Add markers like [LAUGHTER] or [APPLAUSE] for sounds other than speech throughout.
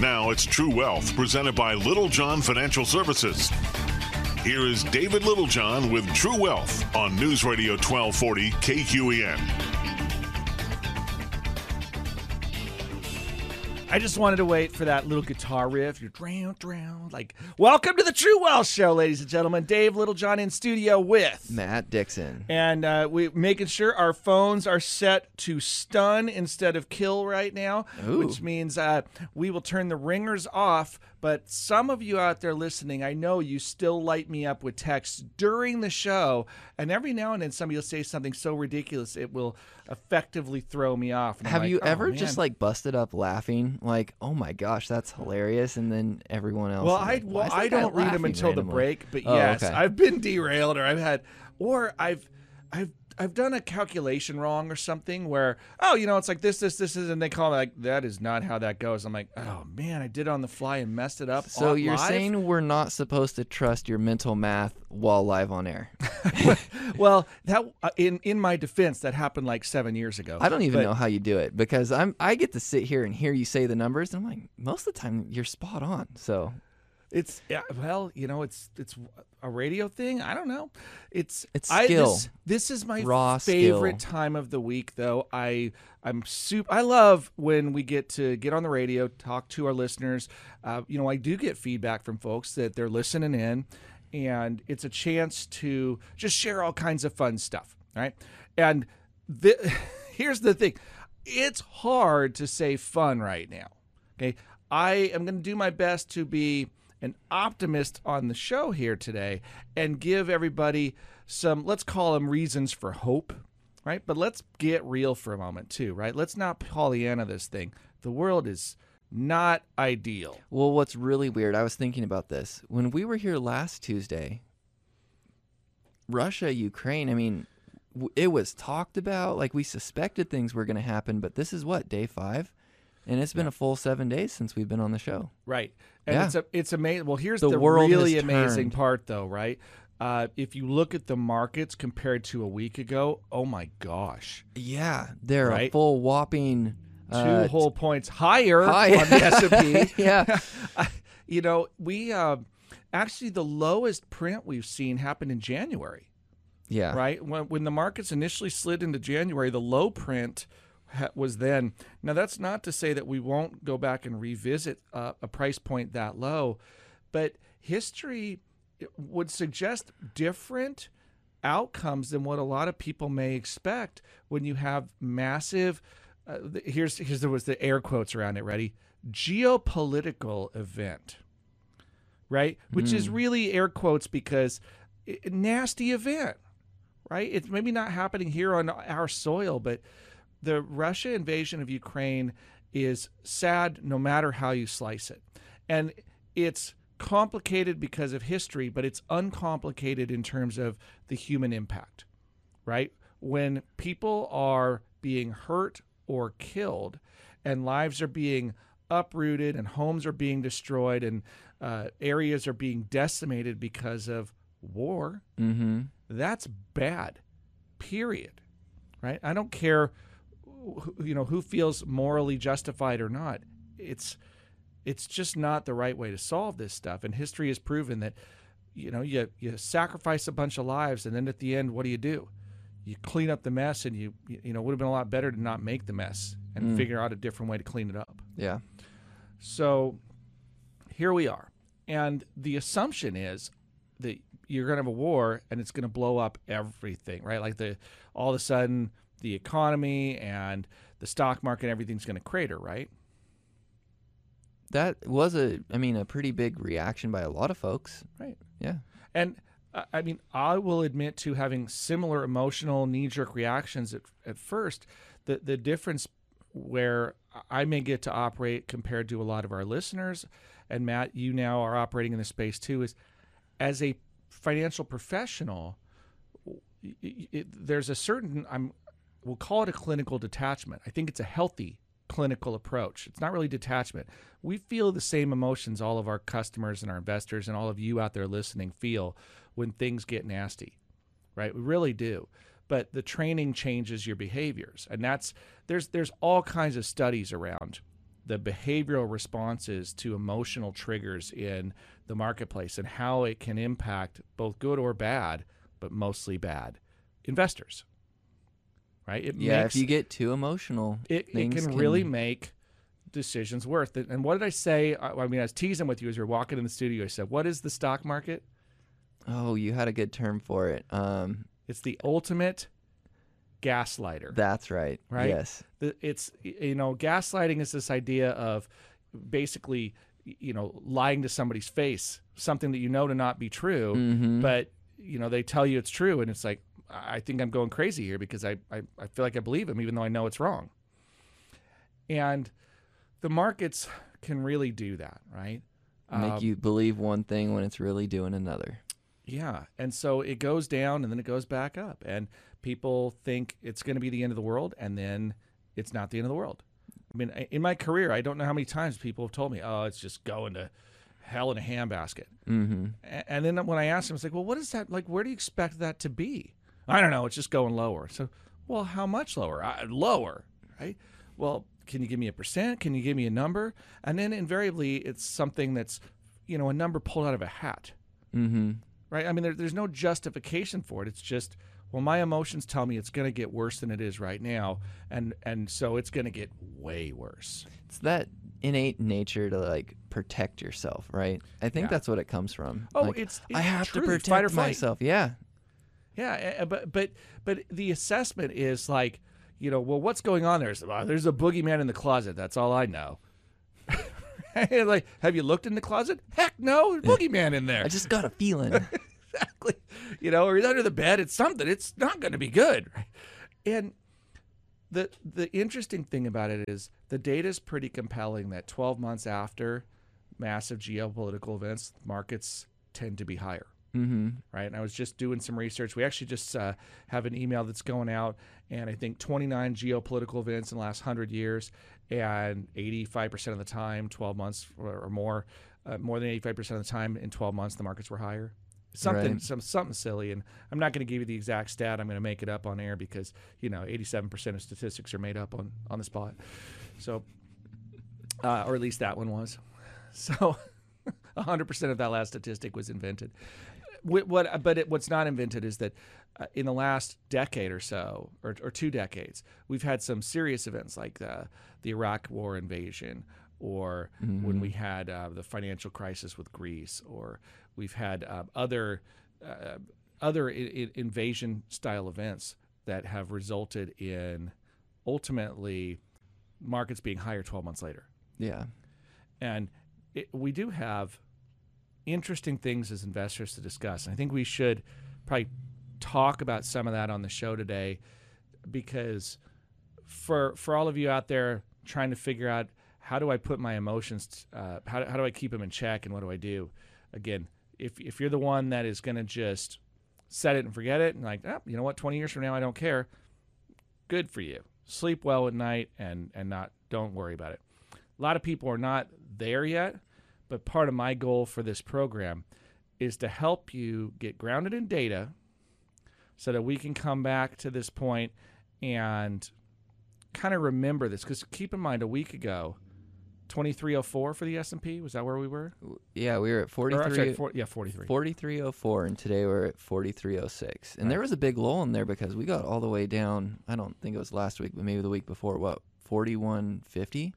Now it's True Wealth, presented by Littlejohn Financial Services. Here is David Littlejohn with True Wealth on News Radio 1240 KQEN. I just wanted to wait for that little guitar riff. You're drowned, drowned. Like, welcome to the True Wealth Show, ladies and gentlemen. Dave Littlejohn in studio with Matt Dixon. And uh, we making sure our phones are set to stun instead of kill right now, Ooh. which means uh, we will turn the ringers off. But some of you out there listening, I know you still light me up with texts during the show, and every now and then somebody will say something so ridiculous it will effectively throw me off. And Have like, you "Oh, ever man." just like busted up laughing, like, "Oh my gosh, that's hilarious," and then everyone else? Well, I like, well I don't read them until the break, but Oh, yes, okay. I've been derailed or I've had or I've I've I've done a calculation wrong or something where oh you know it's like this this this is and they call me like that is not how that goes. I'm like oh man I did it on the fly and messed it up. So you're live? saying we're not supposed to trust your mental math while live on air? [LAUGHS] well that uh, in in my defense that happened like seven years ago. I don't even But- know how you do it because I'm I get to sit here and hear you say the numbers, and I'm like, most of the time you're spot on. So It's yeah, well, you know, it's it's a radio thing. I don't know. It's It's I, skill. This, this is my Raw favorite skill. time of the week, though. I I'm super. I love when we get to get on the radio, talk to our listeners. Uh, you know, I do get feedback from folks that they're listening in, and it's a chance to just share all kinds of fun stuff. Right, and the, [LAUGHS] here's the thing: it's hard to say fun right now. Okay. I am going to do my best to be an optimist on the show here today and give everybody some, let's call them reasons for hope, right? But let's get real for a moment, too, right? Let's not Pollyanna this thing. The world is not ideal. Well, what's really weird, I was thinking about this. When we were here last Tuesday, Russia, Ukraine, I mean, it was talked about, like we suspected things were going to happen, but this is what, day five? And it's been a full seven days since we've been on the show. Right. And Yeah. it's a, it's amazing. Well, here's The the, really amazing turned. part, though, right? Uh, if you look at the markets compared to a week ago, oh my gosh. Yeah, they're a full whopping two uh, whole points higher Hi- on the S&P. [LAUGHS] yeah. [LAUGHS] you know, we uh, actually the lowest print we've seen happened in January, Yeah. right? When when the markets initially slid into January, the low print was then. Now that's not to say that we won't go back and revisit uh, a price point that low, but history would suggest different outcomes than what a lot of people may expect when you have massive uh, here's here's there was the air quotes around it ready? Geopolitical event right? Which is really air quotes because i nasty event right? It's maybe not happening here on our soil but the russia invasion of ukraine is sad no matter how you slice it and it's complicated because of history but it's uncomplicated in terms of the human impact right? When people are being hurt or killed and lives are being uprooted and homes are being destroyed and uh, areas are being decimated because of war, Mm-hmm. that's bad, period. Right? I don't care, you know, who feels morally justified or not. It's it's just not the right way to solve this stuff. And history has proven that, you know, you you sacrifice a bunch of lives, and then at the end, what do you do? You clean up the mess, and you you know it would have been a lot better to not make the mess and mm. figure out a different way to clean it up. Yeah. So here we are. And the assumption is that you're going to have a war and it's going to blow up everything, right? Like the all of a sudden the economy and the stock market everything's going to crater, right? That was a, I mean, a pretty big reaction by a lot of folks. Right. Yeah. And I- I mean, I will admit to having similar emotional knee-jerk reactions at, at first. The the difference where I may get to operate compared to a lot of our listeners, and Matt, you now are operating in this space too, is as a financial professional. y- It, there's a certain I'm we'll call it a clinical detachment. I think it's a healthy clinical approach. It's not really detachment. We feel the same emotions all of our customers and our investors and all of you out there listening feel when things get nasty. Right? We really do. But the training changes your behaviors. And that's there's there's all kinds of studies around the behavioral responses to emotional triggers in the marketplace and how it can impact both good or bad, but mostly bad investors. Right? It Yeah, makes, if you get too emotional, it, it things can, really make decisions worth it. And what did I say? I, I mean, I was teasing with you as you were walking in the studio. I said, "What is the stock market? Oh, you had a good term for it. Um, It's the ultimate gaslighter." that's right. Right? Yes. it's you know gaslighting is this idea of basically you know lying to somebody's face something that you know to not be true Mhm. but you know they tell you it's true and it's like i think i'm going crazy here because i i, I feel like i believe them even though i know it's wrong and the markets can really do that right Make Um, you believe one thing when it's really doing another. Yeah. And so it goes down and then it goes back up. And people think it's going to be the end of the world. And then it's not the end of the world. I mean, in my career, I don't know how many times people have told me, oh, it's just going to hell in a handbasket. Mm-hmm. And then when I asked them, it's like, well, what is that? Like, where do you expect that to be? I don't know. It's just going lower. So, well, how much lower? I, lower, right? Well, can you give me a percent? Can you give me a number? And then invariably, it's something that's, you know, a number pulled out of a hat Mm-hmm. right? I mean, there, there's no justification for it. It's just, well, my emotions tell me it's going to get worse than it is right now, and and so it's going to get way worse. It's that innate nature to like protect yourself, right? I think Yeah. that's what it comes from. Oh, Like, it's- I have to protect myself. Yeah. Yeah, but but but the assessment is like, you know, well, what's going on there? There's a boogeyman in the closet. That's all I know. [LAUGHS] like, have you looked in the closet? Heck, no, boogeyman in there. I just got a feeling. [LAUGHS] exactly. You know, or he's under the bed. It's something. It's not going to be good. Right? And the the interesting thing about it is the data is pretty compelling that 12 months after massive geopolitical events, markets tend to be higher. Mm-hmm. Right. And I was just doing some research. We actually just uh, have an email that's going out, and I think 29 geopolitical events in the last 100 years, and 85% of the time, 12 months or, or more, uh, more than 85% of the time in 12 months, the markets were higher. Something, Right. some something silly, and I'm not going to give you the exact stat. I'm going to make it up on air because you know 87% of statistics are made up on on the spot. So, uh, or at least that one was. So, [LAUGHS] 100% of that last statistic was invented. Wh- What, but it, what's not invented is that uh, in the last decade or so, or, or two decades, we've had some serious events like the, the Iraq War invasion, or when we had uh, the financial crisis with Greece, or we've had uh, other uh, other I- I- invasion style events that have resulted in ultimately markets being higher 12 months later. Yeah. And it, we do have interesting things as investors to discuss. And I think we should probably talk about some of that on the show today because for for all of you out there trying to figure out how do I put my emotions, uh, how, how do I keep them in check, and what do I do? Again, if, if you're the one that is going to just set it and forget it, and like, oh, you know what, 20 years from now, I don't care, good for you. Sleep well at night and, and not don't worry about it. A lot of people are not there yet, but part of my goal for this program is to help you get grounded in data so that we can come back to this point and kind of remember this because keep in mind a week ago 2304 for the S&P was that where we were Yeah, we were at or, I'm 43, sorry, four, yeah 43 4304 and today we're at 4306. And there was a big lull in there because we got all the way down, I don't think it was last week, but maybe the week before, what, 4150?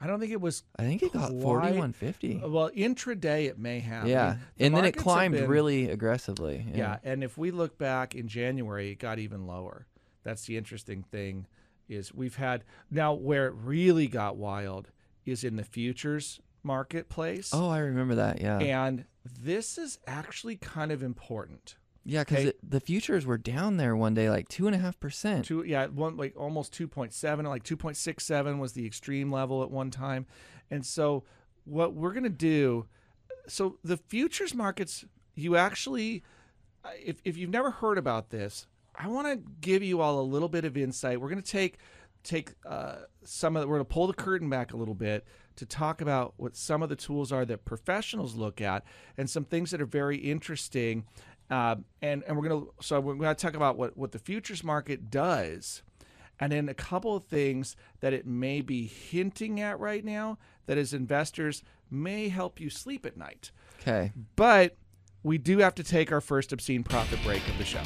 I don't think it was I think it got 4150. well intraday it may have I Yeah. mean, the and then it climbed been- really aggressively. Yeah, and if we look back in January, it got even lower. That's the interesting thing is we've had now where it really got wild is in the futures marketplace. Oh, I remember that. Yeah. And this is actually kind of important. Yeah, because the futures were down there one day, like 2.5%. Two, yeah, one like almost two point seven, like two point six seven was the extreme level at one time, and so what we're gonna do, so the futures markets, you actually, if if you've never heard about this, I want to give you all a little bit of insight. We're gonna take take uh, some of the, we're gonna pull the curtain back a little bit to talk about what some of the tools are that professionals look at and some things that are very interesting um, and and we're gonna so we're gonna talk about what what the futures market does, and then a couple of things that it may be hinting at right now that as investors may help you sleep at night. Okay. But we do have to take our first obscene profit break of the show.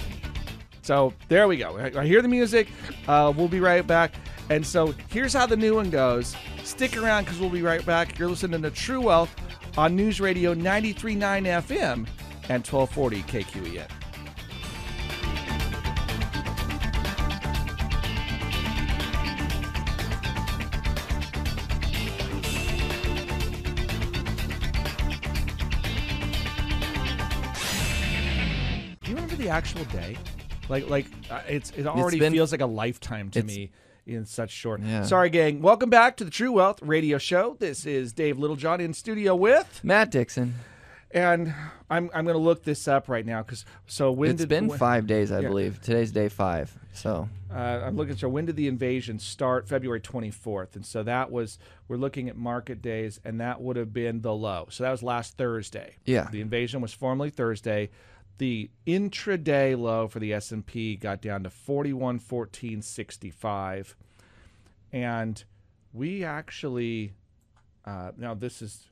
So there we go. I, I hear the music. Uh, we'll be right back. And so here's how the new one goes. Stick around because we'll be right back. You're listening to True Wealth on News Radio 93.9 FM and 1240 KQEN. Do you remember the actual day? Like, like uh, it's it already been- feels like a lifetime to me in such short. Yeah. Sorry, gang. Welcome back to the True Wealth Radio Show. This is Dave Littlejohn in studio with, Matt Dixon. And I'm I'm going to look this up right now because so when It's did been when- five days, I Yeah. believe. Today's day five. So Uh, I'm looking. So when did the invasion start? February 24th, and so that was we're looking at market days, and that would have been the low. So that was last Thursday. Yeah. the invasion was formally Thursday. The intraday low for the S&P got down to 4114.65, and we actually uh, now this is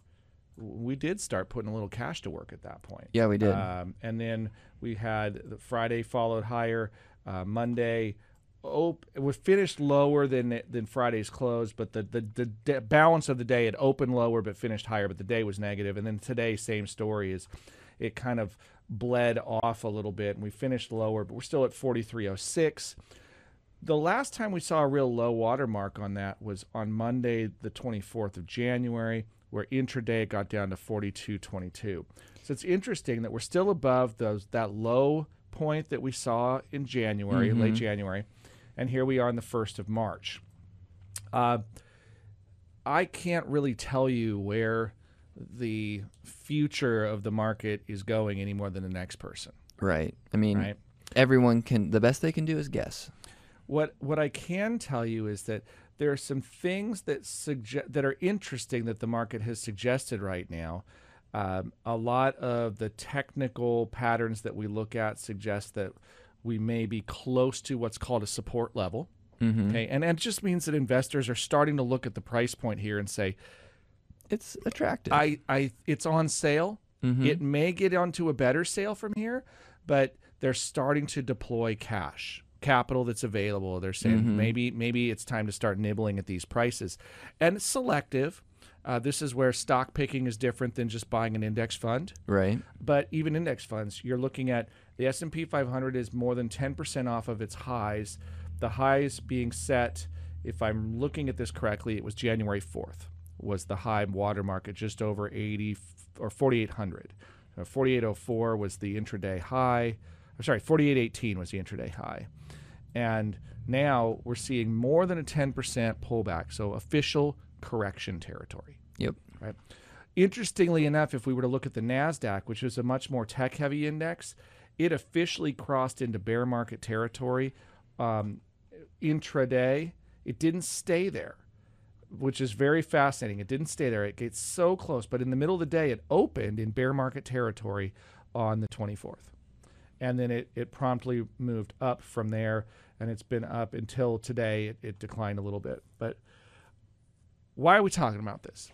we did start putting a little cash to work at that point. yeah, we did. Um, and then we had the Friday followed higher. Uh, Monday, op- it was finished lower than than Friday's close, but the, the the d- balance of the day it opened lower but finished higher, but the day was negative. And then today, same story is it kind of bled off a little bit, and we finished lower, but we're still at 4306. The last time we saw a real low water mark on that was on Monday, the 24th of January, where intraday it got down to 42.22. So it's interesting that we're still above those that low point that we saw in January, late January, and here we are on the 1st of March. Uh, I can't really tell you where the future of the market is going any more than the next person, right. I mean, right? everyone can. The best they can do is guess. What what I can tell you is that there are some things that suggest that are interesting that the market has suggested right now. Um, a lot of the technical patterns that we look at suggest that we may be close to what's called a support level. Okay, and, and it just means that investors are starting to look at the price point here and say, It's attractive. I, I it's on sale. It may get onto a better sale from here, but they're starting to deploy cash capital that's available. They're saying maybe maybe it's time to start nibbling at these prices, and it's selective. Uh, this is where stock picking is different than just buying an index fund. right. But even index funds, you're looking at the S&P 500 is more than 10% off of its highs. The highs being set, if I'm looking at this correctly, it was January 4th was the high watermark at just over 80 f- or 4800. Uh, 4804 was the intraday high. I'm sorry, 4818 was the intraday high. And now we're seeing more than a 10% pullback, so official correction territory Yep. right? Interestingly enough, if we were to look at the NASDAQ, which is a much more tech heavy index, it officially crossed into bear market territory um, intraday. It didn't stay there, which is very fascinating. It didn't stay there. It gets so close, but in the middle of the day, it opened in bear market territory on the 24th. And then it, it promptly moved up from there, and it's been up until today. It, it declined a little bit. But why are we talking about this?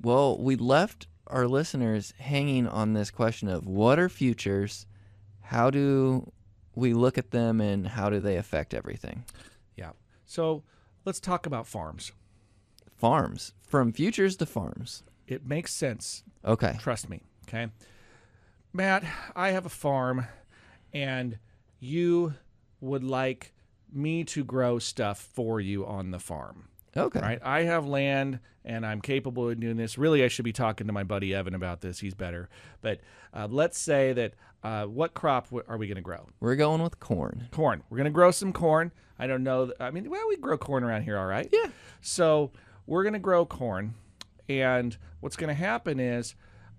Well, we left our listeners hanging on this question of what are futures? How do we look at them and how do they affect everything? Yeah. So let's talk about farms. Farms. From futures to farms. It makes sense. Okay. Trust me. Okay. Matt, I have a farm and you would like me to grow stuff for you on the farm. Okay. Right? I have land and I'm capable of doing this. Really, I should be talking to my buddy Evan about this. He's better. But uh, let's say that uh, what crop w- are we going to grow? We're going with corn. corn. We're going to grow some corn. I don't know. I mean, well, we grow corn around here, all right? Yeah. So we're going to grow corn. And what's going to happen is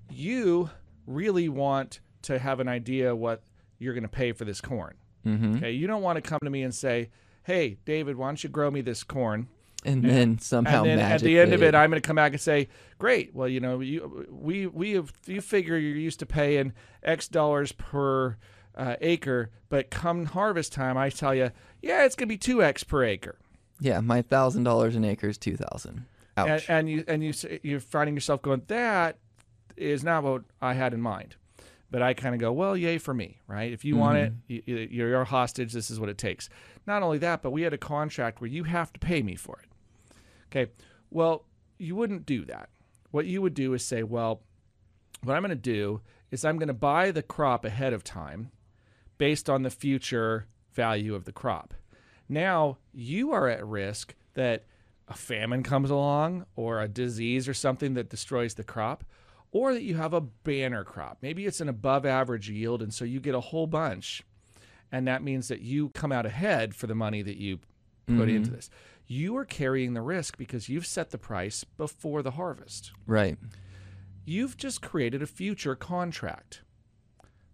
you really want to have an idea what you're going to pay for this corn. Mm-hmm. Okay. You don't want to come to me and say, hey, David, why don't you grow me this corn? And then somehow and then at the end of it, I'm going to come back and say, "Great. Well, you know, you we we have you figure you're used to paying X dollars per uh, acre, but come harvest time, I tell you, yeah, it's going to be two x per acre. Yeah, my thousand dollars an acre is two thousand. And, Ouch. and you and you you're finding yourself going, that is not what I had in mind. But I kind of go, well, yay for me, right? If you want it, mm-hmm. you, you- you're a hostage. This is what it takes. Not only that, but we had a contract where you have to pay me for it. Okay. Well, you wouldn't do that. What you would do is say, well, what I'm going to do is I'm going to buy the crop ahead of time based on the future value of the crop. Now you are at risk that a famine comes along or a disease or something that destroys the crop, or that you have a banner crop. Maybe it's an above average yield, and so you get a whole bunch. And that means that you come out ahead for the money that you put mm-hmm. into this. You are carrying the risk because you've set the price before the harvest right. you've just created a future contract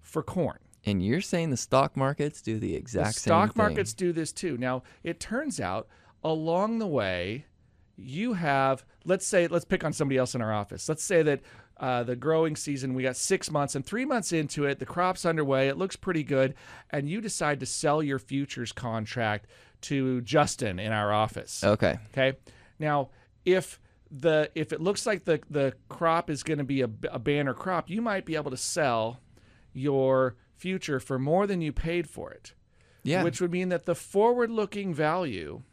for corn. And you're saying the stock markets do the exact the same stock thing. Stock markets do this too. Now, it turns out along the way, you have, let's say, let's pick on somebody else in our office. Let's say that uh, the growing season, we got six months, and three months into it, the crop's underway, it looks pretty good, and you decide to sell your futures contract to Justin in our office. Okay. Okay. Now, if the if it looks like the the crop is going to be a, a banner crop, you might be able to sell your future for more than you paid for it. Yeah. Which would mean that the forward-looking value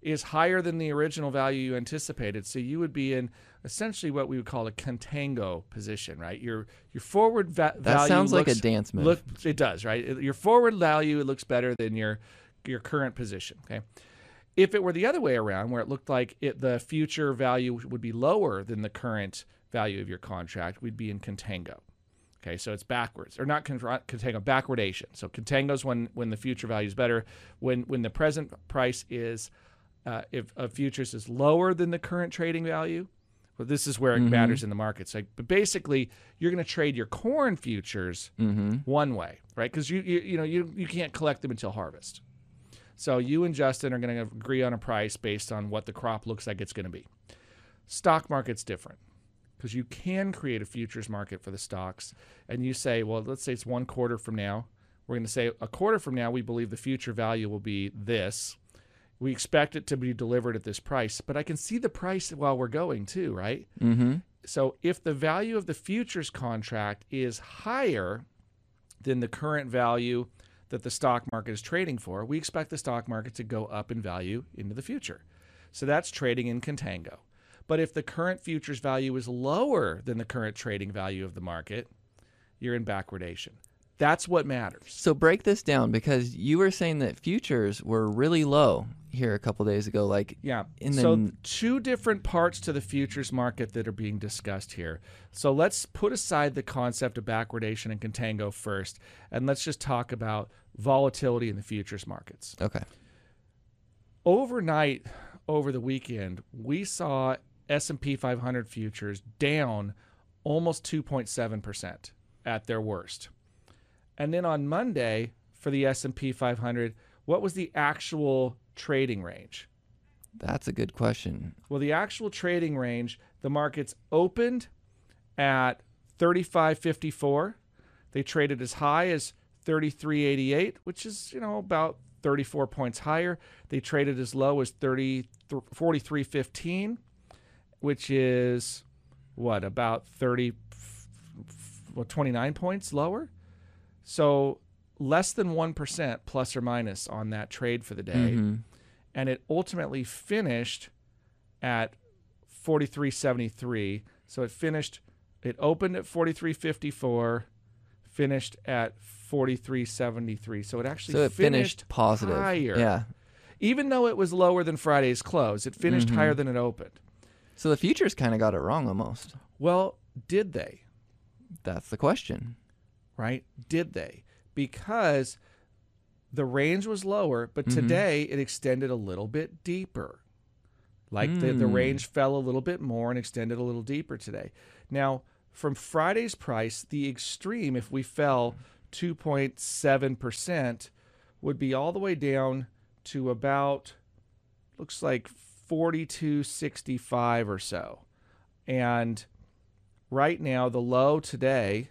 is higher than the original value you anticipated. So you would be in essentially what we would call a contango position, right? Your your forward va- that value sounds like a dance move. Look, it does, right? Your forward value it looks better than your your current position. Okay. If it were the other way around, where it looked like it, the future value would be lower than the current value of your contract, we'd be in contango. Okay, so it's backwards, or not contango, backwardation. So contango is when when the future value is better. When when the present price is, uh, if of futures is lower than the current trading value, well, this is where it matters in the markets. Like, but basically, you're going to trade your corn futures one way, right? Because you, you you know you you can't collect them until harvest. So you and Justin are going to agree on a price based on what the crop looks like it's going to be. Stock market's different because you can create a futures market for the stocks, and you say, well, let's say it's one quarter from now. We're going to say a quarter from now, we believe the future value will be this. We expect it to be delivered at this price, but I can see the price while we're going too, right? Mm-hmm. So if the value of the futures contract is higher than the current value that the stock market is trading for, we expect the stock market to go up in value into the future. So that's trading in contango. But if the current futures value is lower than the current trading value of the market, you're in backwardation. That's what matters. So break this down because you were saying that futures were really low here a couple days ago. Like Yeah. And so two different parts to the futures market that are being discussed here. So let's put aside the concept of backwardation and contango first, and let's just talk about volatility in the futures markets. okay, Overnight, over the weekend, we saw S&P 500 futures down almost 2.7% at their worst. And then on Monday for the S&P 500, what was the actual trading range? that's a good question. Well, the actual trading range, the markets opened at 35.54. They traded as high as 33.88, which is, you know, about 34 points higher. They traded as low as 30 43.15, which is what, about 30 well, 29 points lower. So, less than 1% plus or minus on that trade for the day Mhm. and it ultimately finished at 43.73. So it finished, it opened at 43.54, finished at 43.73. So it actually So it finished positive. higher. Yeah. Even though it was lower than Friday's close, it finished Mm-hmm. higher than it opened. So the futures kind of got it wrong almost. Well, did they? That's the question. Right? Did they? Because the range was lower, but Mm-hmm. today it extended a little bit deeper. Like the, the Mm. range fell a little bit more and extended a little deeper today. Now, from Friday's price, the extreme, if we fell 2.7%, would be all the way down to about, looks like 42.65 or so. And right now, the low today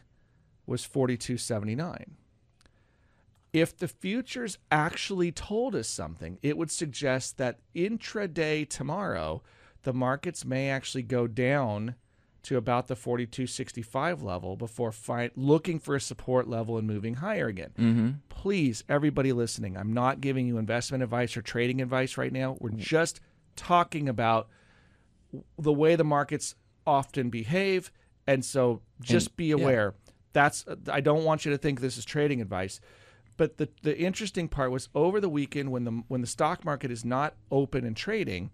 was 42.79. if the futures actually told us something, it would suggest that intraday tomorrow, the markets may actually go down to about the 4265 level before fi- looking for a support level and moving higher again. Mm-hmm. Please, everybody listening, I'm not giving you investment advice or trading advice right now. We're just talking about the way the markets often behave. And so just And- be yeah. That's I don't want you to think this is trading advice. But the, the interesting part was over the weekend when the when the stock market is not open and trading,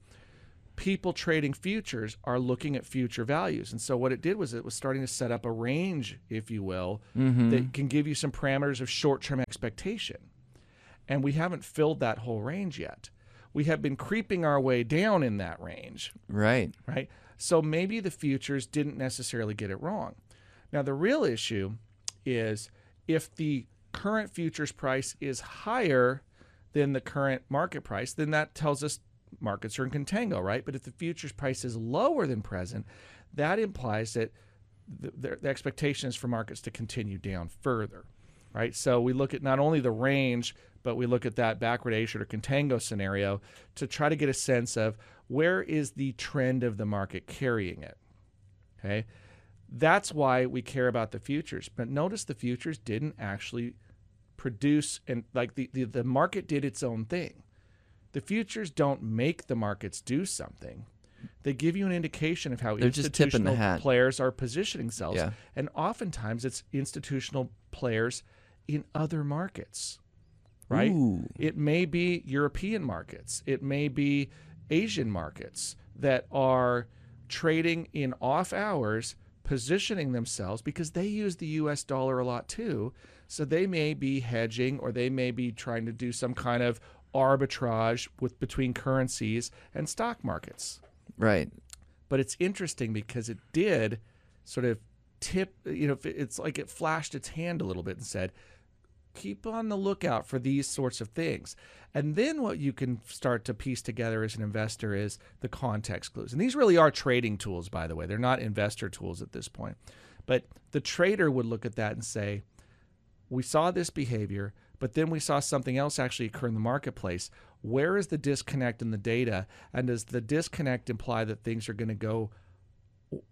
people trading futures are looking at future values. And so what it did was it was starting to set up a range, if you will, Mm-hmm. that can give you some parameters of short-term expectation. And we haven't filled that whole range yet. We have been creeping our way down in that range Right. right? So maybe the futures didn't necessarily get it wrong. Now, the real issue is if the current futures price is higher than the current market price, then that tells us markets are in contango, right? But if the futures price is lower than present, that implies that the, the, expectation is for markets to continue down further, right? So we look at not only the range, but we look at that backwardation or contango scenario to try to get a sense of where is the trend of the market carrying it. Okay. That's why we care about the futures. But notice the futures didn't actually produce and like the, the, the market did its own thing. The futures don't make the markets do something. They give you an indication of how They're the institutional players are positioning themselves. Yeah. And oftentimes it's institutional players in other markets. Right? Ooh. It may be European markets. It may be Asian markets that are trading in off hours, positioning themselves because they use the US dollar a lot too. So they may be hedging or they may be trying to do some kind of arbitrage with between currencies and stock markets. Right. But it's interesting because it did sort of tip, you know, it's like it flashed its hand a little bit and said, keep on the lookout for these sorts of things. And then what you can start to piece together as an investor is the context clues. And these really are trading tools, by the way. They're not investor tools at this point. But the trader would look at that and say, we saw this behavior, but then we saw something else actually occur in the marketplace. Where is the disconnect in the data? And does the disconnect imply that things are going to go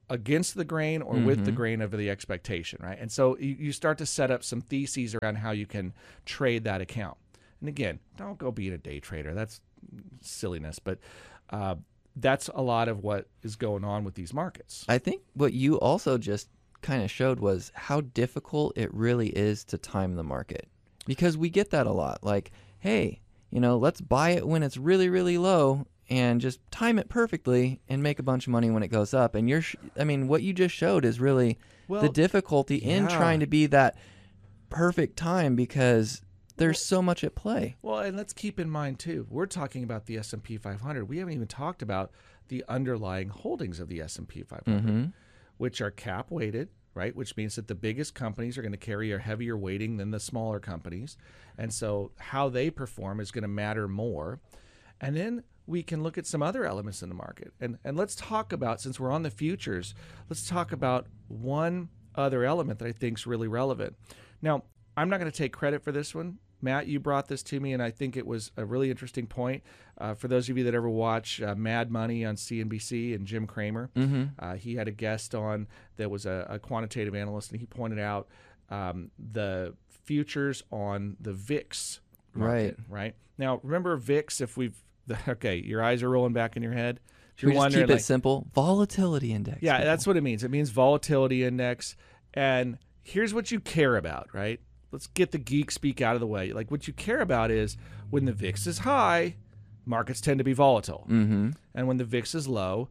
against the grain or with the grain of the expectation, right? And so you, you start to set up some theses around how you can trade that account. And again, don't go being a day trader. That's silliness, but uh, that's a lot of what is going on with these markets. I think what you also just kind of showed was how difficult it really is to time the market. Because we get that a lot. Like, hey, you know, let's buy it when it's really, really low and just time it perfectly and make a bunch of money when it goes up. And you're, sh- I mean, what you just showed is really Well, the difficulty in trying to be that perfect time because there's so much at play. Well, and let's keep in mind too, we're talking about the S&P 500. We haven't even talked about the underlying holdings of the S&P 500, Mm-hmm. which are cap weighted, right? Which means that the biggest companies are going to carry a heavier weighting than the smaller companies. And so how they perform is going to matter more. And then we can look at some other elements in the market. And and let's talk about since we're on the futures, let's talk about one other element that I think is really relevant. Now, I'm not going to take credit for this one. Matt, you brought this to me, and I think it was a really interesting point. Uh, for those of you that ever watch uh, Mad Money on CNBC and Jim Cramer, Mm-hmm. uh, he had a guest on that was a, a quantitative analyst, and he pointed out um, the futures on the VIX market. Right. Now, remember VIX? If we've [LAUGHS] okay, your eyes are rolling back in your head. Should we You're just keep it simple? Volatility index. yeah, people. that's what it means. It means volatility index. And here's what you care about, right? Let's get the geek speak out of the way. Like what you care about is when the VIX is high, markets tend to be volatile. Mm-hmm. And when the VIX is low,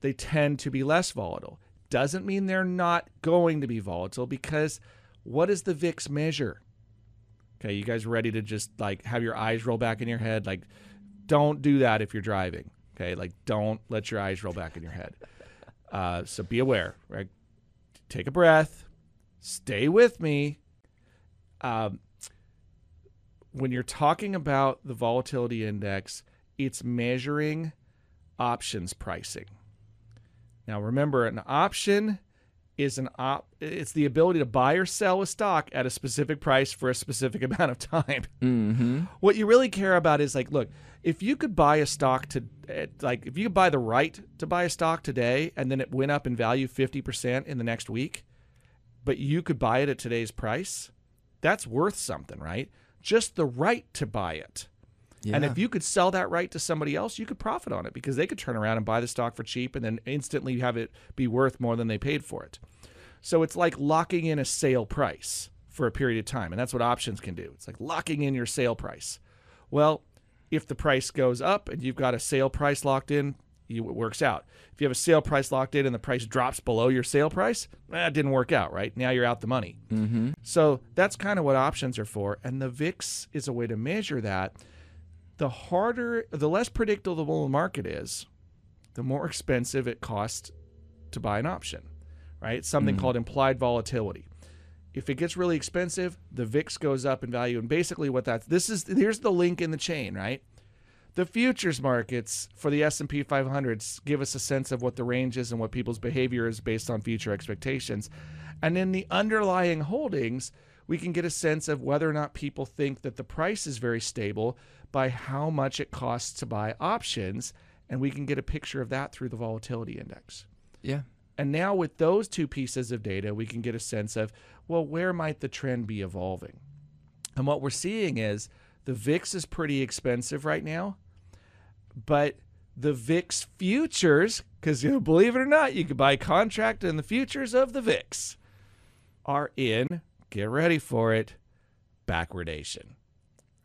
they tend to be less volatile. Doesn't mean they're not going to be volatile because what does the VIX measure? Okay, you guys ready to just like have your eyes roll back in your head? Like, don't do that if you're driving. Okay, like don't let your eyes roll back in your head. Uh, so be aware, right? Take a breath, stay with me. Um, when you're talking about the volatility index, it's measuring options pricing. Now, remember, an option is an op it's the ability to buy or sell a stock at a specific price for a specific [LAUGHS] amount of time. Mm-hmm. What you really care about is like, look, if you could buy a stock to like if you could buy the right to buy a stock today and then it went up in value 50% in the next week, but you could buy it at today's price, that's worth something, right? Just the right to buy it. And if you could sell that right to somebody else, you could profit on it because they could turn around and buy the stock for cheap and then instantly have it be worth more than they paid for it. So it's like locking in a sale price for a period of time. And that's what options can do. It's like locking in your sale price. Well, if the price goes up and you've got a sale price locked in, it works out. If you have a sale price locked in and the price drops below your sale price, eh, didn't work out, right? Now you're out the money. Mm-hmm. So that's kind of what options are for. And the VIX is a way to measure that. The harder, the less predictable the market is, the more expensive it costs to buy an option, right? Something hmm. called implied volatility. If it gets really expensive, the VIX goes up in value. And basically what that's, this is, here's the link in the chain, right? The futures markets for the S&P 500s give us a sense of what the range is and what people's behavior is based on future expectations. And in the underlying holdings, we can get a sense of whether or not people think that the price is very stable by how much it costs to buy options, and we can get a picture of that through the volatility index. Yeah. And now with those two pieces of data, we can get a sense of, well, where might the trend be evolving? And what we're seeing is the VIX is pretty expensive right now, but the VIX futures, because you know, believe it or not, you can buy a contract in the futures of the VIX, are in, get ready for it, backwardation.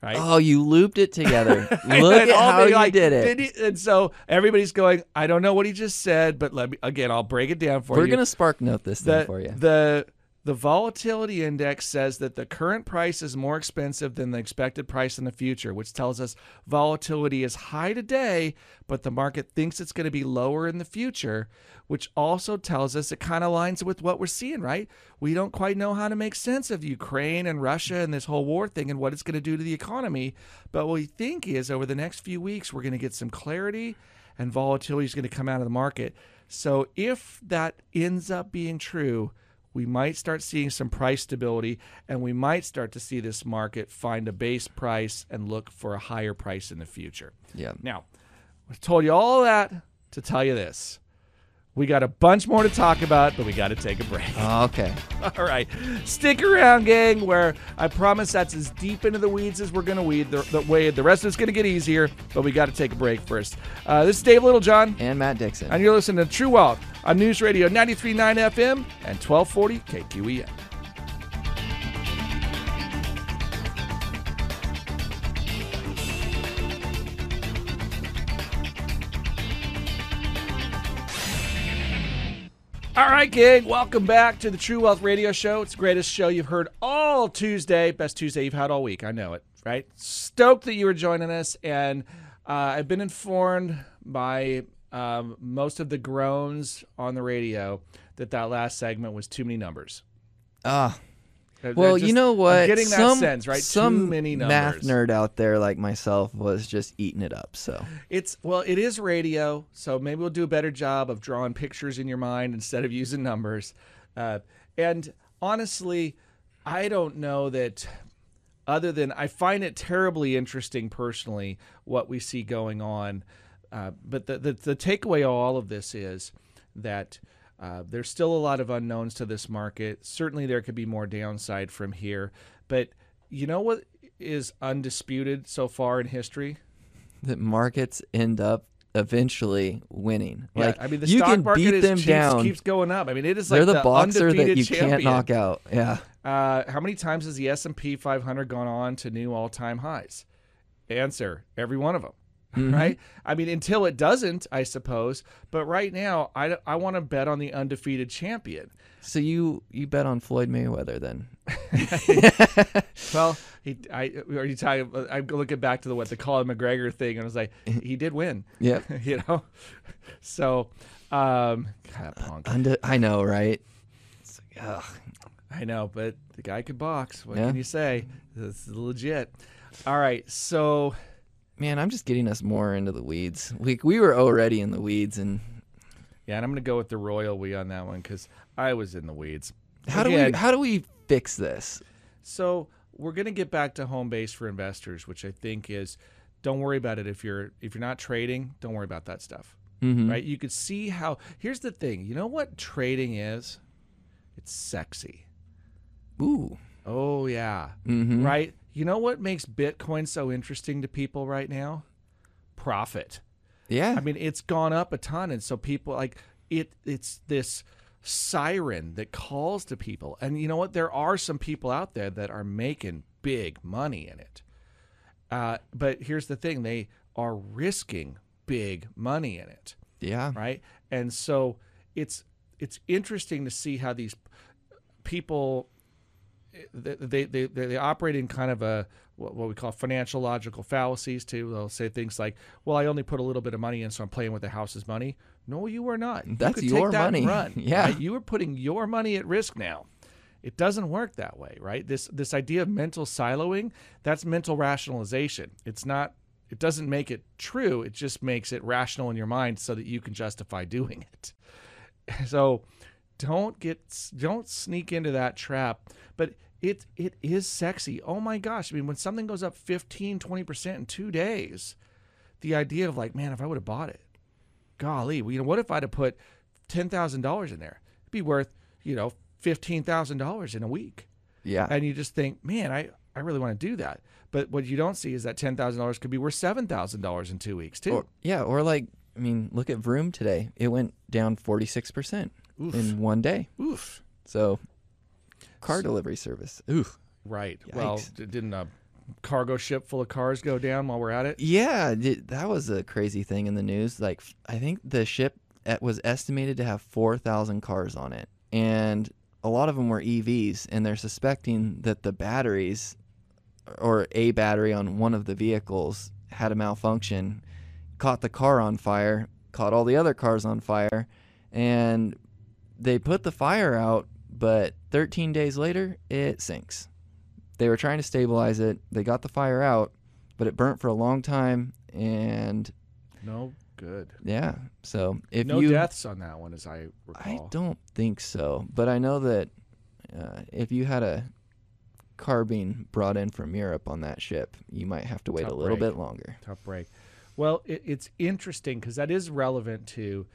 Right? Oh, you looped it together. [LAUGHS] Look at how you like, did it. he-" and so everybody's going, I don't know what he just said, but let me again, I'll break it down for you. We're gonna spark note this thing for you. The the volatility index says that the current price is more expensive than the expected price in the future, which tells us volatility is high today, but the market thinks it's going to be lower in the future, which also tells us it kind of lines with what we're seeing, right? We don't quite know how to make sense of Ukraine and Russia and this whole war thing and what it's going to do to the economy. But what we think is over the next few weeks, we're going to get some clarity and volatility is going to come out of the market. So if that ends up being true, we might start seeing some price stability and we might start to see this market find a base price and look for a higher price in the future. yeah. Now, I told you all that to tell you this. We got a bunch more to talk about, but we got to take a break. Oh, okay. [LAUGHS] All right. Stick around, gang, where I promise that's as deep into the weeds as we're going to weed. The, the way the rest of it's going to get easier, but we got to take a break first. Uh, this is Dave Littlejohn, And Matt Dixon. and you're listening to True Wealth on News Radio 93.9 FM and 1240 KQEN. All right, gang, welcome back to the True Wealth Radio Show. It's the greatest show you've heard all Tuesday, best Tuesday you've had all week. I know it, right? Stoked that you were joining us, and uh, I've been informed by um, most of the groans on the radio that that last segment was too many numbers. Ah, They're- well, they're you just- know I'm what? getting that some, sense, right? Some too many math nerd out there like myself was just eating it up. So It's well, it is radio, so maybe we'll do a better job of drawing pictures in your mind instead of using numbers. Uh, and honestly, I don't know that. Other than I find it terribly interesting personally what we see going on, uh, but the, the the takeaway of all of this is that uh, there's still a lot of unknowns to this market. Certainly, there could be more downside from here, but you know what is undisputed so far in history? That markets end up eventually winning. Yeah, like I mean, the you stock can market beat is them keeps, down. keeps going up. I mean, it is like They're like the, boxer that you champion. can't knock out. Yeah. Uh, how many times has the S and P 500 gone on to new all-time highs? Answer: Every one of them. Mm-hmm. Right? I mean, until it doesn't, I suppose. But right now, I, I want to bet on the undefeated champion. So you you bet on Floyd Mayweather then? [LAUGHS] [LAUGHS] Well, he, I are you talking? I'm looking back to the what the Colin McGregor thing, and I was like, he did win. Yeah, [LAUGHS] you know, so um, God, punk. Unde- I know, right? It's like. I know, but the guy could box. What Yeah. can you say? This is legit. All right, so Man, I'm just getting us more into the weeds. We we were already in the weeds, and Yeah, and I'm going to go with the royal we on that one because I was in the weeds. How do we how do we fix this? So we're going to get back to home base for investors, which I think is don't worry about it if you're if you're not trading. Don't worry about that stuff. Mm-hmm. Right? You could see how. Here's the thing. You know what trading is? It's sexy. Ooh. Oh yeah. Mm-hmm. Right. You know what makes Bitcoin so interesting to people right now? Profit. Yeah. I mean, it's gone up a ton, and so people like it. It's this siren that calls to people, and you know what? There are some people out there that are making big money in it. Uh, but here's the thing: they are risking big money in it, yeah. right? And so it's it's interesting to see how these people they they they, they operate in kind of a what we call financial logical fallacies too. They'll say things like, "Well, I only put a little bit of money in, so I'm playing with the house's money." No, you are not. You That's take your that money. Run, [LAUGHS] Yeah. right? you are putting your money at risk now. It doesn't work that way, right? This this idea of mental siloing, that's mental rationalization. It's not it doesn't make it true, it just makes it rational in your mind so that you can justify doing it. [LAUGHS] So don't get don't sneak into that trap. But it it is sexy. Oh my gosh. I mean, when something goes up 15, 20% in 2 days, the idea of like, man, if I would have bought it. Golly, well, you know, what if I'd have put $10,000 in there? It'd be worth, you know, $15,000 in a week. Yeah. And you just think, man, I, I really want to do that. But what you don't see is that $10,000 could be worth $7,000 in two weeks, too. Or, yeah, or like I mean, look at Vroom today. It went down 46% Oof. in one day. Oof. So car delivery service. Ooh. Right. Well, Yikes. d- didn't a cargo ship full of cars go down while we're at it? Yeah, th- that was a crazy thing in the news. Like I think the ship was estimated to have 4,000 cars on it. And a lot of them were EVs and they're suspecting that the batteries or a battery on one of the vehicles had a malfunction, caught the car on fire, caught all the other cars on fire, and they put the fire out, but 13 days later it sinks. They were trying to stabilize it. They got the fire out, but it burnt for a long time and No good. yeah. So if no you deaths on that one, as I recall, I don't think so, but I know that uh, if you had a carbine brought in from Europe on that ship, you might have to wait Tough a little break. bit longer. Tough break. Well, it, it's interesting because that is relevant to,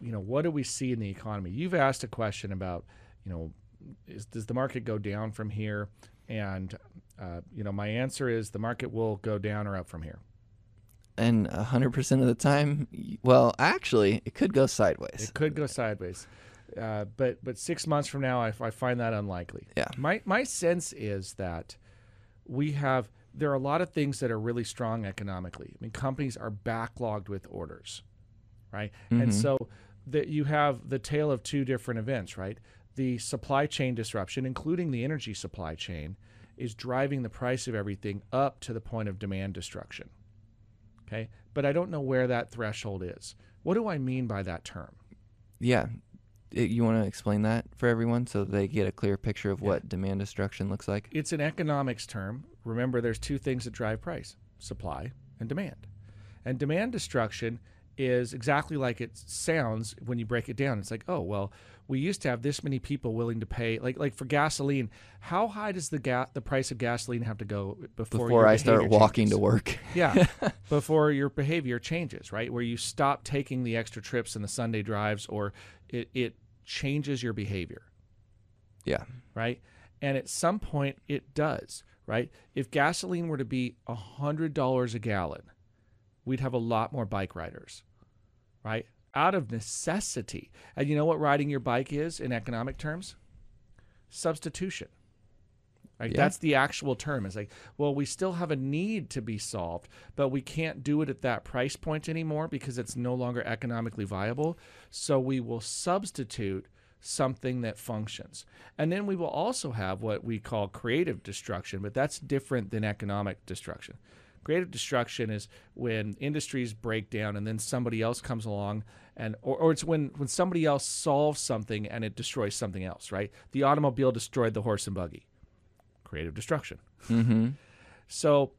you know, what do we see in the economy? You've asked a question about, you know, is, does the market go down from here? And, uh, you know, my answer is the market will go down or up from here. And 100% of the time, well, actually, it could go sideways. It could go sideways, uh, but but six months from now, I, I find that unlikely. Yeah. My my sense is that we have there are a lot of things that are really strong economically. I mean, companies are backlogged with orders, right? And Mhm. so that you have the tale of two different events, right? The supply chain disruption, including the energy supply chain, is driving the price of everything up to the point of demand destruction. Okay, but I don't know where that threshold is. What do I mean by that term? Yeah. You want to explain that for everyone so they get a clear picture of what demand destruction looks like? It's an economics term. Remember, there's two things that drive price supply and demand. And demand destruction is exactly like it sounds when you break it down. It's like, oh, well, we used to have this many people willing to pay. Like, like for gasoline, how high does the ga- the price of gasoline have to go before, Before I start walking changes? to work. Yeah, [LAUGHS] before your behavior changes, right? Where you stop taking the extra trips and the Sunday drives, or it, it changes your behavior yeah. right? And at some point, it does, right? If gasoline were to be a $100 a gallon, we'd have a lot more bike riders, right? Out of necessity. And you know what riding your bike is in economic terms? Substitution. Right? Yeah. That's the actual term. It's like, well, we still have a need to be solved, but we can't do it at that price point anymore because it's no longer economically viable. So we will substitute something that functions. And then we will also have what we call creative destruction, but that's different than economic destruction. Creative destruction is when industries break down and then somebody else comes along and or, or it's when when somebody else solves something and it destroys something else, right? The automobile destroyed the horse and buggy. Creative destruction. Mm-hmm. So,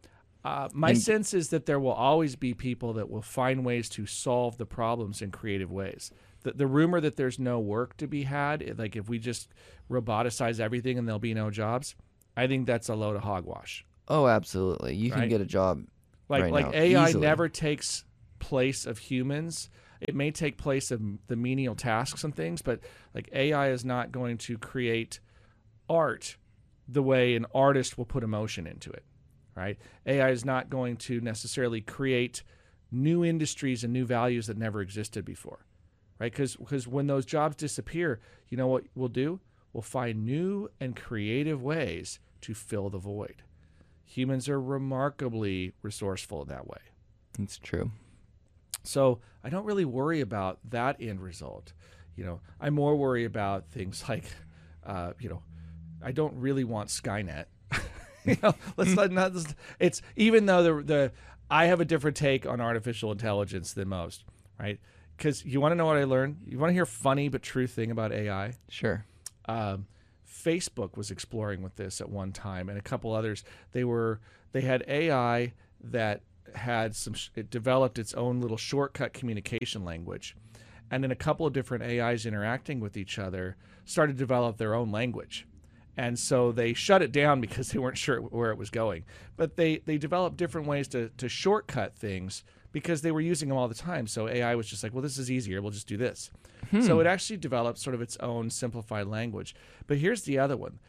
uh, my And- sense is that there will always be people that will find ways to solve the problems in creative ways. the, the rumor that there's no work to be had, like if we just roboticize everything and there'll be no jobs, I think that's a load of hogwash. Oh, absolutely. You can get a job. Like right like now, AI easily. never takes place of humans. It may take place of the menial tasks and things, but like AI is not going to create art the way an artist will put emotion into it, right? AI is not going to necessarily create new industries and new values that never existed before, right? Because when those jobs disappear, you know what we'll do? We'll find new and creative ways to fill the void. Humans are remarkably resourceful in that way. It's true. So I don't really worry about that end result. You know, I more worry about things [LAUGHS] like, uh, you know, I don't really want Skynet. [LAUGHS] you know, let's not, not. It's even though the the I have a different take on artificial intelligence than most, right? Because you want to know what I learned. You want to hear funny but true thing about AI. Sure. Um, Facebook was exploring with this at one time, and a couple others. They were they had AI that had some. It developed its own little shortcut communication language, and then a couple of different AIs interacting with each other started to develop their own language. And so they shut it down [LAUGHS] because they weren't sure where it was going. But they, they developed different ways to, to shortcut things because they were using them all the time. So AI was just like, well, this is easier. We'll just do this. So it actually developed sort of its own simplified language. But here's the other one.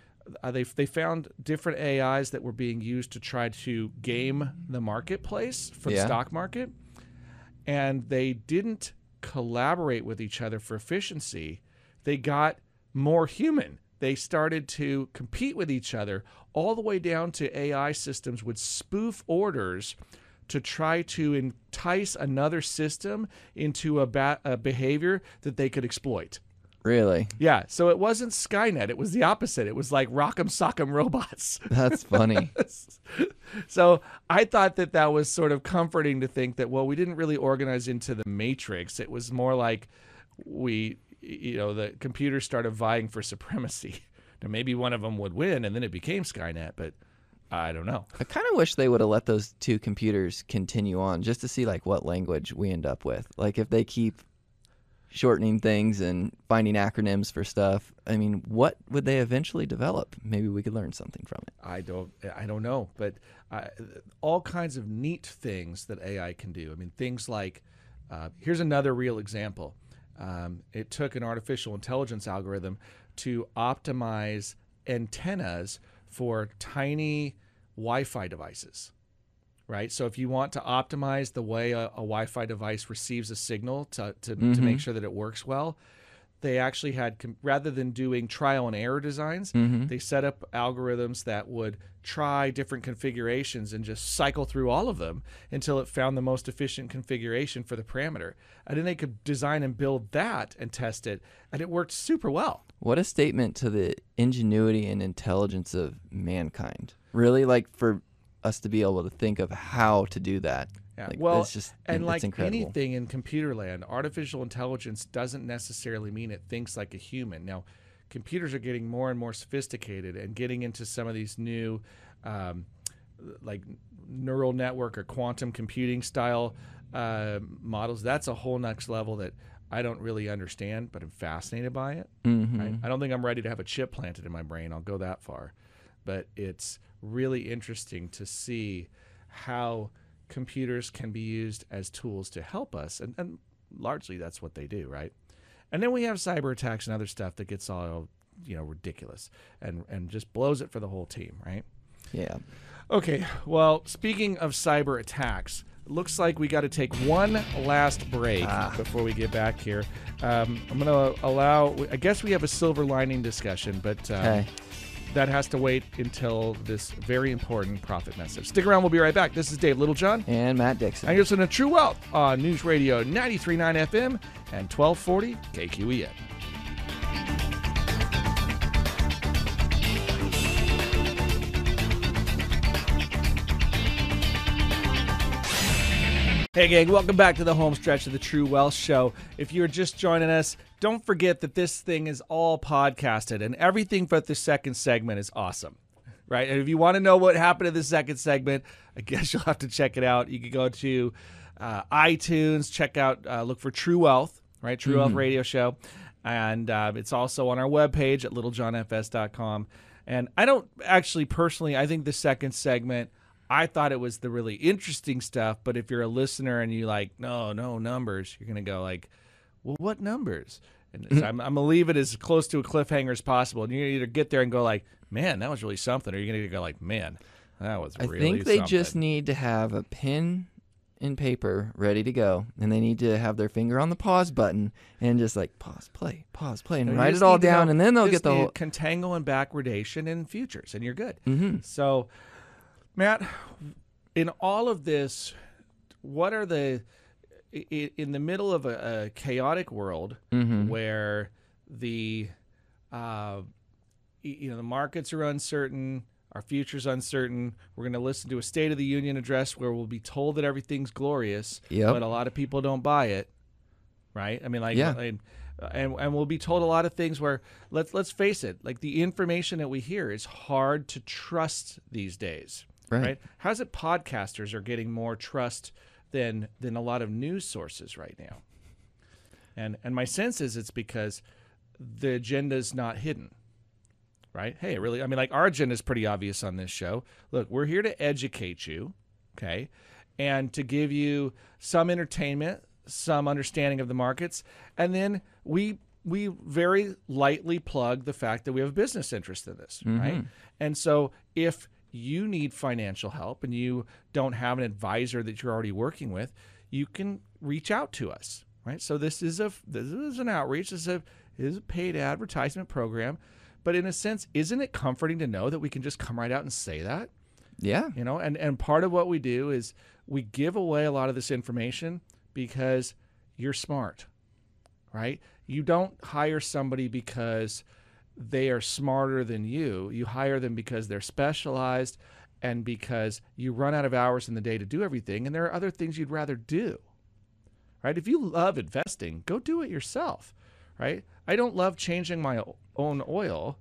Uh, they, they found different AIs that were being used to try to game the marketplace for the stock market. And they didn't collaborate with each other for efficiency. They got more human. They started to compete with each other all the way down to AI systems would spoof orders to try to entice another system into a, ba- a behavior that they could exploit. Really? Yeah, so it wasn't Skynet. It was the opposite. It was like Rock'em Sock'em robots. [LAUGHS] That's funny. [LAUGHS] so I thought that that was sort of comforting to think that well, we didn't really organize into the matrix. It was more like we, you know, the computers started vying for supremacy. [LAUGHS] Now maybe one of them would win, and then it became Skynet. But I don't know. I kind of wish they would have let those two computers continue on just to see like what language we end up with. Like if they keep shortening things and finding acronyms for stuff, I mean, what would they eventually develop? Maybe we could learn something from it. I don't I don't know, but all kinds of neat things that AI can do. I mean, things like uh, here's another real example. Um, it took an artificial intelligence algorithm to optimize antennas for tiny Wi-Fi devices. Right, so if you want to optimize the way a, a Wi-Fi device receives a signal to, to, to mm-hmm. make sure that it works well, they actually had rather than doing trial and error designs mm-hmm. they set up algorithms that would try different configurations and just cycle through all of them until it found the most efficient configuration for the parameter. And then they could design and build that and test it and it worked super well What a statement to the ingenuity and intelligence of mankind. Really, like for us to be able to think of how to do that. Yeah. Like, well, it's just and like incredible. anything in computer land, artificial intelligence doesn't necessarily mean it thinks like a human. Now, computers are getting more and more sophisticated and getting into some of these new, um, like neural network or quantum computing style uh, models. That's a whole next level that I don't really understand, but I'm fascinated by it. Mhm. Right? I don't think I'm ready to have a chip planted in my brain. I'll go that far. But it's really interesting to see how computers can be used as tools to help us. And, and largely that's what they do, right? And then we have cyber attacks and other stuff that gets all, you know, ridiculous and, and just blows it for the whole team, right? Yeah. Okay, well, speaking of cyber attacks, looks like we got to take one last break before we get back here. Um, I'm going to allow, I guess we have a silver lining discussion, but um, that has to wait until this very important profit message. Stick around, we'll be right back. This is Dave Littlejohn. And Matt Dixon. And you're listening to True Wealth on News Radio 93.9 FM and 1240 KQEN. Hey, gang, welcome back to the home stretch of the True Wealth Show. If you're just joining us, don't forget that this thing is all podcasted and everything but the second segment is awesome. Right? And if you want to know what happened in the second segment, I [LAUGHS] guess you'll have to check it out. You can go to uh, iTunes, check out, uh, look for True Wealth, right? True Wealth Radio Show. And uh, it's also on our webpage at littlejohnfs.com. And I don't actually personally, I think the second segment, I thought it was the really interesting stuff. But if you're a listener and you like, no, no numbers, you're going to go like, well, what numbers? And so I'm, I'm going to leave it as close to a cliffhanger as possible. And you're going either get there and go like, man, that was really something. Or you're going to go like, man, that was I really think they something. just need to have a pen and paper ready to go, and they need to have their finger on the pause button and just like pause, play, pause, play, and write it all down, know- and then they'll get the whole. contango and backwardation and futures, and you're good. Mhm. So, Matt, in all of this, what are the in the middle of a, a chaotic world Mhm. where the uh, you know the markets are uncertain, our future's uncertain. We're going to listen to a State of the Union address where we'll be told that everything's glorious, Yep. but a lot of people don't buy it, right? I mean, like, Yeah. and, and and we'll be told a lot of things where let's let's face it, like the information that we hear is hard to trust these days, Right. right? How's it podcasters are getting more trust than than a lot of news sources right now? And and my sense is it's because the agenda's not hidden. Right? Hey, really I mean like our agenda is pretty obvious on this show. Look, we're here to educate you, okay? And to give you some entertainment, some understanding of the markets, and then we we very lightly plug the fact that we have a business interest in this, right? Mm-hmm. And so if you need financial help and you don't have an advisor that you're already working with, you can reach out to us, right? So this is a this is an outreach. This is a is a paid advertisement program, but in a sense, isn't it comforting to know that we can just come right out and say that? Yeah. you know and and part of what we do is we give away a lot of this information because you're smart right you don't hire somebody because they are smarter than you you hire them because they're specialized and because you run out of hours in the day to do everything and there are other things you'd rather do right if you love investing go do it yourself right i don't love changing my own oil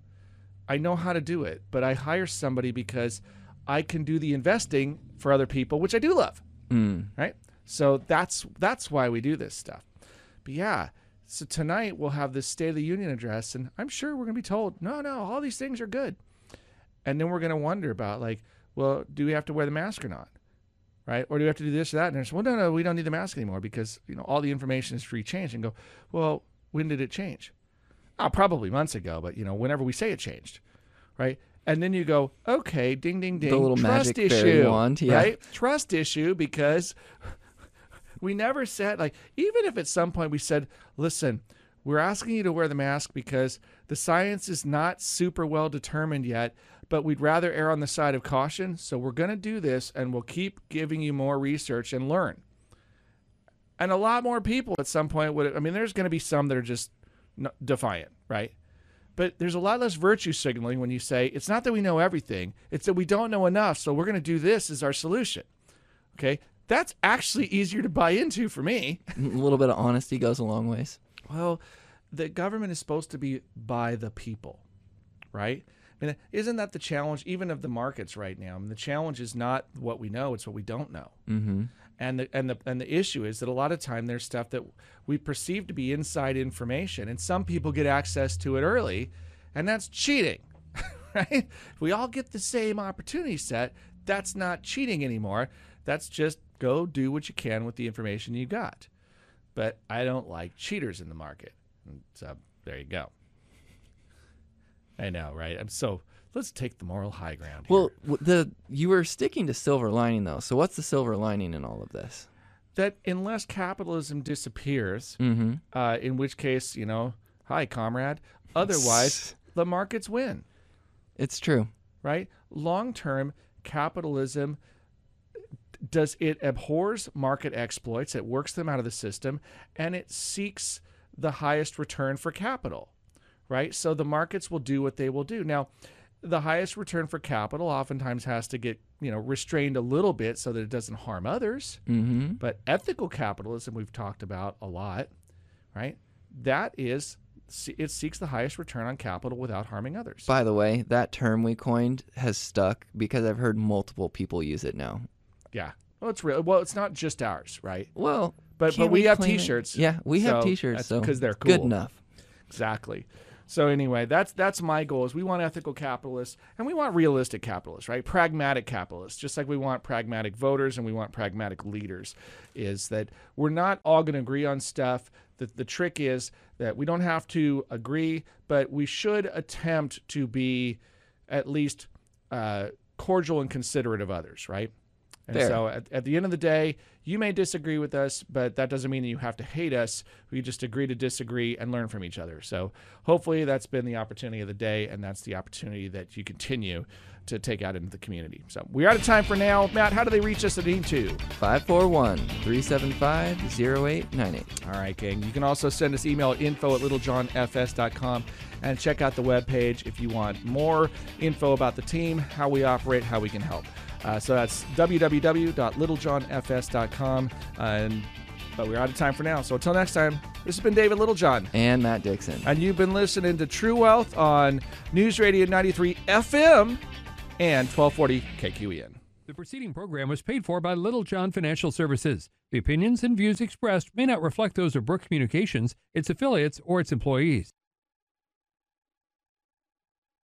I know how to do it, but I hire somebody because I can do the investing for other people, which I do love. Mm. Right? So that's that's why we do this stuff. But yeah, so tonight we'll have this State of the Union address, and I'm sure we're gonna be told, no, no, all these things are good. And then we're gonna wonder about like, well, do we have to wear the mask or not? Right? Or do we have to do this or that? And there's well, no, no, we don't need the mask anymore because you know all the information is free change. And go, well, when did it change? Oh, probably months ago, but you know, whenever we say it changed, right? And then you go, okay, ding, ding, ding, the little trust magic issue, wand, yeah. right? Trust issue because we never said like, even if at some point we said, listen, we're asking you to wear the mask because the science is not super well determined yet, but we'd rather err on the side of caution. So we're going to do this, and we'll keep giving you more research and learn. And a lot more people at some point would. I mean, there's going to be some that are just defiant, right? But there's a lot less virtue signaling when you say it's not that we know everything; it's that we don't know enough. So we're going to do this as our solution. Okay, that's actually easier to buy into for me. [LAUGHS] A little bit of honesty goes a long ways. Well, the government is supposed to be by the people, right? I mean, isn't that the challenge even of the markets right now? I mean, the challenge is not what we know; it's what we don't know. Mm-hmm. And the and the and the issue is that a lot of time there's stuff that we perceive to be inside information, and some people get access to it early, and that's cheating, [LAUGHS] right? If we all get the same opportunity set, that's not cheating anymore. That's just go do what you can with the information you got. But I don't like cheaters in the market, And so there you go. I know, right? I'm so. Let's take the moral high ground. Here. Well, the you were sticking to silver lining though. So what's the silver lining in all of this? that unless capitalism disappears, Mm-hmm. uh, in which case, you know, hi, comrade. Otherwise, [LAUGHS] the markets win, It's true. right? Long term, capitalism does it abhors market exploits, it works them out of the system, and it seeks the highest return for capital, right? So the markets will do what they will do. Now, the highest return for capital oftentimes has to get, you know, restrained a little bit so that it doesn't harm others. Mm-hmm. But ethical capitalism, we've talked about a lot, right? That is, it seeks the highest return on capital without harming others. By the way, that term we coined has stuck because I've heard multiple people use it now. Yeah. Well, it's real. Well, it's not just ours, right? Well, but but we, have? T-shirts. Yeah, we have So T-shirts. So because they're cool. Good enough. Exactly. So anyway, that's that's my goal. Is we want ethical capitalists and we want realistic capitalists, right? Pragmatic capitalists, just like we want pragmatic voters and we want pragmatic leaders. Is that we're not all going to agree on stuff. The the trick is that we don't have to agree, but we should attempt to be at least uh, cordial and considerate of others, right? And Fair. so at, at the end of the day, you may disagree with us, but that doesn't mean that you have to hate us. We just agree to disagree and learn from each other. So hopefully that's been the opportunity of the day, and that's the opportunity that you continue to take out into the community. So we're out of time for now. Matt, how do they reach us at need to? 541 375 0898. All right, gang. You can also send us email at info at littlejohnfs.com and check out the webpage if you want more info about the team, how we operate, how we can help. Uh, so that's www.littlejohnfs.com. Uh, and but we're out of time for now. So until next time, this has been David Littlejohn. And Matt Dixon. And you've been listening to True Wealth on News Radio 93 FM and 1240 KQEN. The preceding program was paid for by Littlejohn Financial Services. The opinions and views expressed may not reflect those of Brook Communications, its affiliates, or its employees.